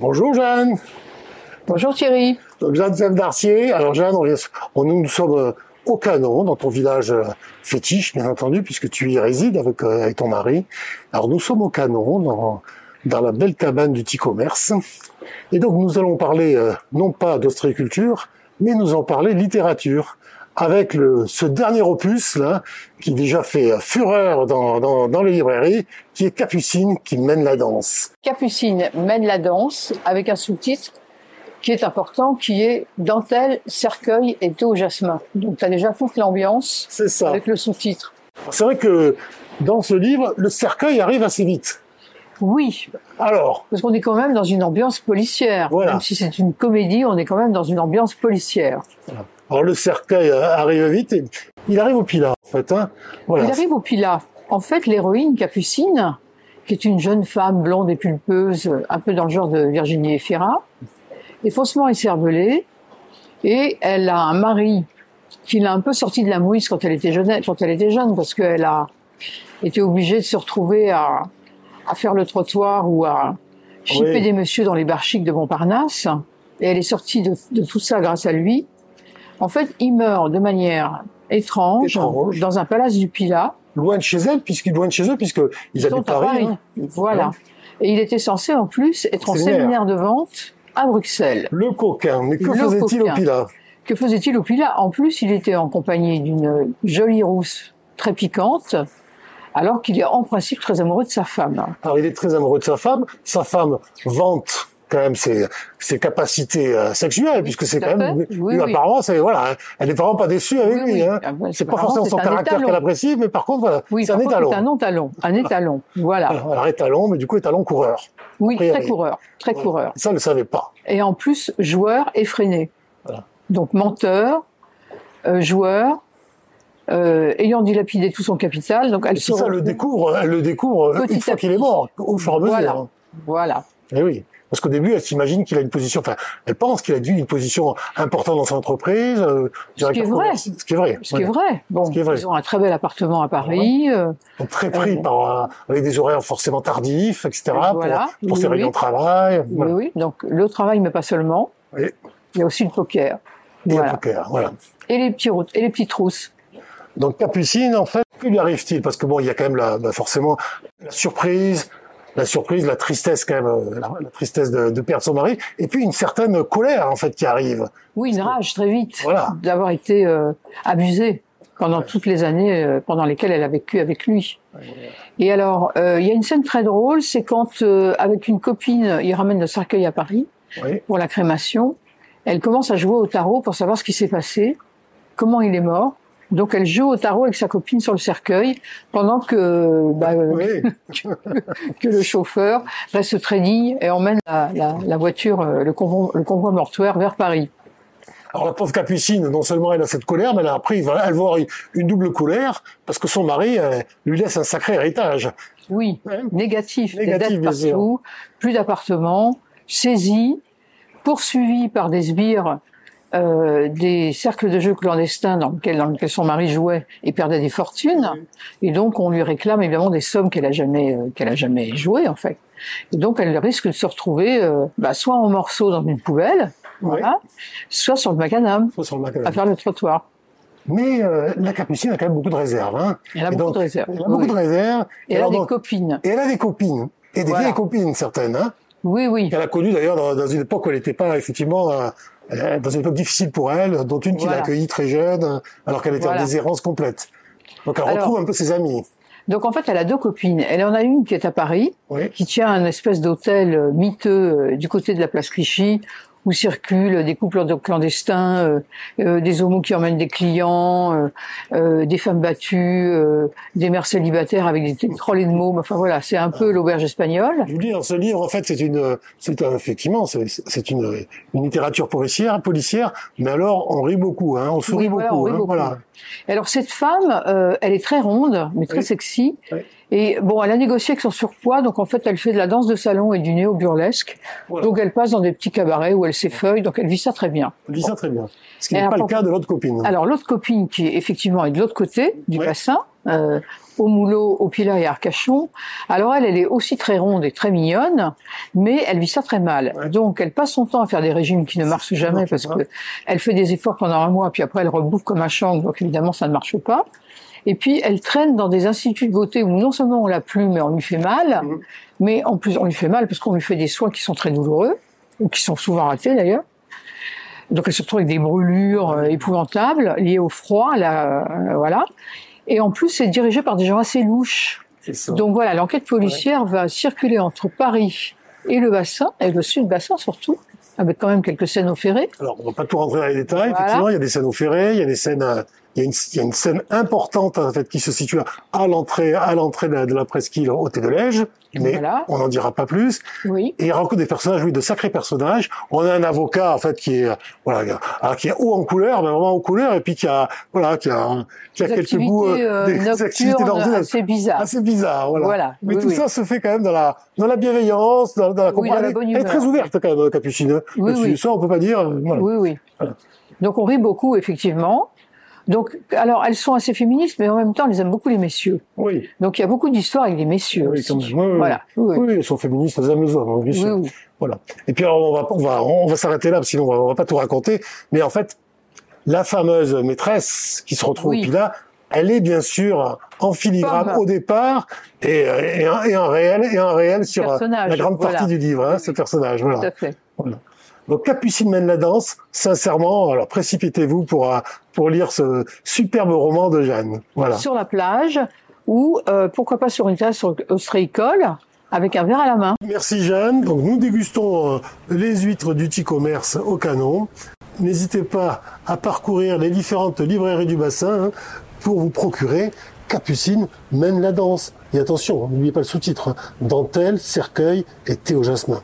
Bonjour Jeanne. Bonjour Thierry. Donc Jeanne Zem d'Arcier. Alors Jeanne, on, on, nous, nous sommes euh, au Canon, dans ton village euh, fétiche, bien entendu, puisque tu y résides avec, euh, avec ton mari. Alors nous sommes au Canon, dans, dans la belle cabane du petit commerce. Et donc nous allons parler non pas d'ostréiculture, mais nous allons parler littérature avec le, ce dernier opus là qui déjà fait fureur dans, dans, dans, les librairies, qui est Capucine qui mène la danse. Capucine mène la danse avec un sous-titre qui est important, qui est dentelle, cercueil et thé au jasmin. Donc tu as déjà toute l'ambiance avec le sous-titre. C'est vrai que dans ce livre, le cercueil arrive assez vite. Oui. Alors Parce qu'on est quand même dans une ambiance policière. Voilà. Même si c'est une comédie, on est quand même dans une ambiance policière. Alors le cercueil arrive vite et il arrive au Pilat, en fait. Hein voilà. Il arrive au Pilat. En fait, l'héroïne Capucine, qui est une jeune femme blonde et pulpeuse, un peu dans le genre de Virginie Efira, est faussement écervelée et elle a un mari qui l'a un peu sorti de la mouise quand elle était jeune, quand elle était jeune, parce qu'elle a été obligée de se retrouver à, à faire le trottoir ou à chipper des messieurs dans les bar de Montparnasse. Et elle est sortie de, de, tout ça grâce à lui. En fait, il meurt de manière étrange, dans un palace du Pilat. Loin de chez elle, puisqu'il loin de chez eux, puisqu'ils habitent Paris. Paris. Hein. Voilà. Et il était censé en plus être en séminaire de vente à Bruxelles. Le coquin. Mais que faisait-il au Pilat? Que faisait-il au Pilat? En plus, il était en compagnie d'une jolie rousse très piquante, alors qu'il est en principe très amoureux de sa femme. Alors il est très amoureux de sa femme. Sa femme vante quand même ses, ses capacités euh, sexuelles, puisque c'est quand même, oui, oui. apparemment, c'est voilà, elle n'est vraiment pas déçue avec lui. Hein. Ah, c'est pas forcément son caractère qu'elle apprécie, mais par contre, voilà, c'est un étalon. C'est un étalon, un étalon, voilà. Alors étalon, mais du coup étalon coureur. Oui, très coureur, très coureur. Ça, ne le savait pas. Et en plus, joueur effréné. Voilà. Donc menteur, euh, joueur, euh, ayant dilapidé tout son capital. Donc elle ça, le découvre, elle le découvre une fois qu'il est mort, au fur et à mesure. Voilà. Voilà. Eh oui. Parce qu'au début, elle s'imagine qu'il a une position, enfin, elle pense qu'il a dû une position importante dans son entreprise. Euh, ce, qui est vrai. ce qui est vrai. Ce qui est vrai. Bon, qui est vrai. ils ont un très bel appartement à Paris. Euh, très pris euh, par, avec des horaires forcément tardifs, etc. Voilà. Pour, pour ses réunions de travail. Oui, oui. Donc le travail, mais pas seulement. Oui. Il y a aussi le poker. Et le poker, voilà. Et les petits routes, et les petites trousses. Donc Capucine, en fait, que lui arrive-t-il? Parce que bon, il y a quand même la, bah, forcément la surprise, la surprise, la tristesse quand même, euh, la, tristesse de, de, perdre son mari, et puis une certaine colère en fait qui arrive. Oui, une rage très vite voilà. d'avoir été euh, abusée pendant toutes les années euh, pendant lesquelles elle a vécu avec lui. Et alors, il y a une scène très drôle, c'est quand avec une copine, il ramène le cercueil à Paris pour la crémation. Elle commence à jouer au tarot pour savoir ce qui s'est passé, comment il est mort. Donc elle joue au tarot avec sa copine sur le cercueil pendant que, bah, que, le chauffeur reste très digne et emmène la, la, la voiture, euh, le convoi, le convoi mortuaire vers Paris. Alors la pauvre Capucine, non seulement elle a cette colère, mais elle a appris, elle va avoir une double colère parce que son mari euh, lui laisse un sacré héritage. Oui, négatif, négatif des partout, plus d'appartements, saisi, poursuivi par des sbires euh, des cercles de jeux clandestins dans lesquels, dans lesquels son mari jouait et perdait des fortunes. Et donc, on lui réclame évidemment des sommes qu'elle a jamais euh, qu'elle a jamais jouées en fait. Et donc, elle risque de se retrouver euh, bah, soit en morceaux dans une poubelle, voilà, soit sur le macadam, à faire le trottoir. Mais la Capucine a quand même beaucoup de réserves. Hein. Elle a beaucoup de réserves. Elle a beaucoup de réserves. Et, elle a des copines. Et elle a des copines. Et des vieilles copines, certaines. Hein. Oui, oui. Elle a connu d'ailleurs dans, dans, une époque où elle n'était pas effectivement euh, dans une époque difficile pour elle, dont une qui l'a accueillie très jeune, alors qu'elle était en déshérence complète. Donc elle retrouve un peu ses amis. Donc en fait, elle a deux copines. Elle en a une qui est à Paris, qui tient un espèce d'hôtel euh, miteux euh, du côté de la place Clichy, où circulent des couples clandestins, euh, euh, des homos qui emmènent des clients, euh, euh des femmes battues, euh, des mères célibataires avec des trolley de mômes. Enfin voilà, c'est un peu l'auberge espagnole. Je vous dis, dans ce livre, en fait, c'est une, c'est effectivement, c'est une, une littérature policière, policière, mais alors on rit beaucoup, hein, on sourit beaucoup. On rit hein, beaucoup. Voilà. Alors cette femme, elle est très ronde, mais très sexy. Et bon, elle a négocié avec son surpoids, donc en fait, elle fait de la danse de salon et du néo-burlesque. Donc elle passe dans des petits cabarets où elle s'effeuille, donc elle vit ça très bien. Elle vit ça très bien. Ce qui n'est pas le cas de l'autre copine. Alors l'autre copine, qui effectivement est de l'autre côté du bassin, euh, au moulot, au pilat et à Arcachon. Alors elle, elle est aussi très ronde et très mignonne, mais elle vit ça très mal. Donc elle passe son temps à faire des régimes qui ne marchent jamais parce que elle fait des efforts pendant un mois, puis après elle rebouffe comme un champ, donc évidemment ça ne marche pas. Et puis elle traîne dans des instituts de beauté où non seulement on l'a plus, mais on lui fait mal, mmh. mais en plus on lui fait mal parce qu'on lui fait des soins qui sont très douloureux ou qui sont souvent ratés d'ailleurs. Donc elle se retrouve avec des brûlures euh, épouvantables liées au froid, là, euh, voilà. Et en plus, c'est dirigé par des gens assez louches. Donc voilà, l'enquête policière va circuler entre Paris et le bassin, et le sud-bassin surtout, avec quand même quelques scènes au ferré. Alors, on va pas tout rentrer dans les détails, effectivement, il y a des scènes au ferré, il y a des scènes euh, il y, a une, il y a une scène importante en fait qui se situe à l'entrée à l'entrée de, la, presqu'île au Thé de Lège, mais on n'en dira pas plus. Oui. Et il rencontre des personnages, oui, de sacrés personnages. On a un avocat en fait qui est voilà, qui est haut en couleur, mais vraiment en couleur, et puis qui a voilà, qui a, qui a quelques bouts euh, des activités assez bizarres. Assez bizarres, voilà. voilà. Mais tout ça se fait quand même dans la dans la bienveillance, dans, dans la compréhension. elle, est très ouverte quand même, Capucine. Oui, Ça, on peut pas dire. Voilà. Oui, oui. Donc on rit beaucoup effectivement. Donc, alors, elles sont assez féministes, mais en même temps, elles aiment beaucoup les messieurs. Oui. Donc, il y a beaucoup d'histoires avec les messieurs oui, aussi. Oui, voilà. Oui, oui. elles sont féministes, elles aiment les hommes, bien sûr. Voilà. Et puis, alors, on va, on va, on va s'arrêter là, sinon on va, va pas tout raconter. Mais en fait, la fameuse maîtresse qui se retrouve au là, elle est bien sûr en filigrane au départ et, et, un, et, un, réel et un réel sur la grande partie du livre, hein, ce personnage. Voilà. Tout à fait. Voilà. Donc Capucine mène la danse. Sincèrement, alors précipitez-vous pour euh, pour lire ce superbe roman de Jeanne. Voilà. Sur la plage ou euh, pourquoi pas sur une terrasse ostréicole avec un verre à la main. Merci Jeanne. Donc nous dégustons euh, les huîtres du petit commerce au canon. N'hésitez pas à parcourir les différentes librairies du bassin hein, pour vous procurer Capucine mène la danse. Et attention, n'oubliez pas le sous-titre. Hein. Dentelle, cercueil et thé au jasmin.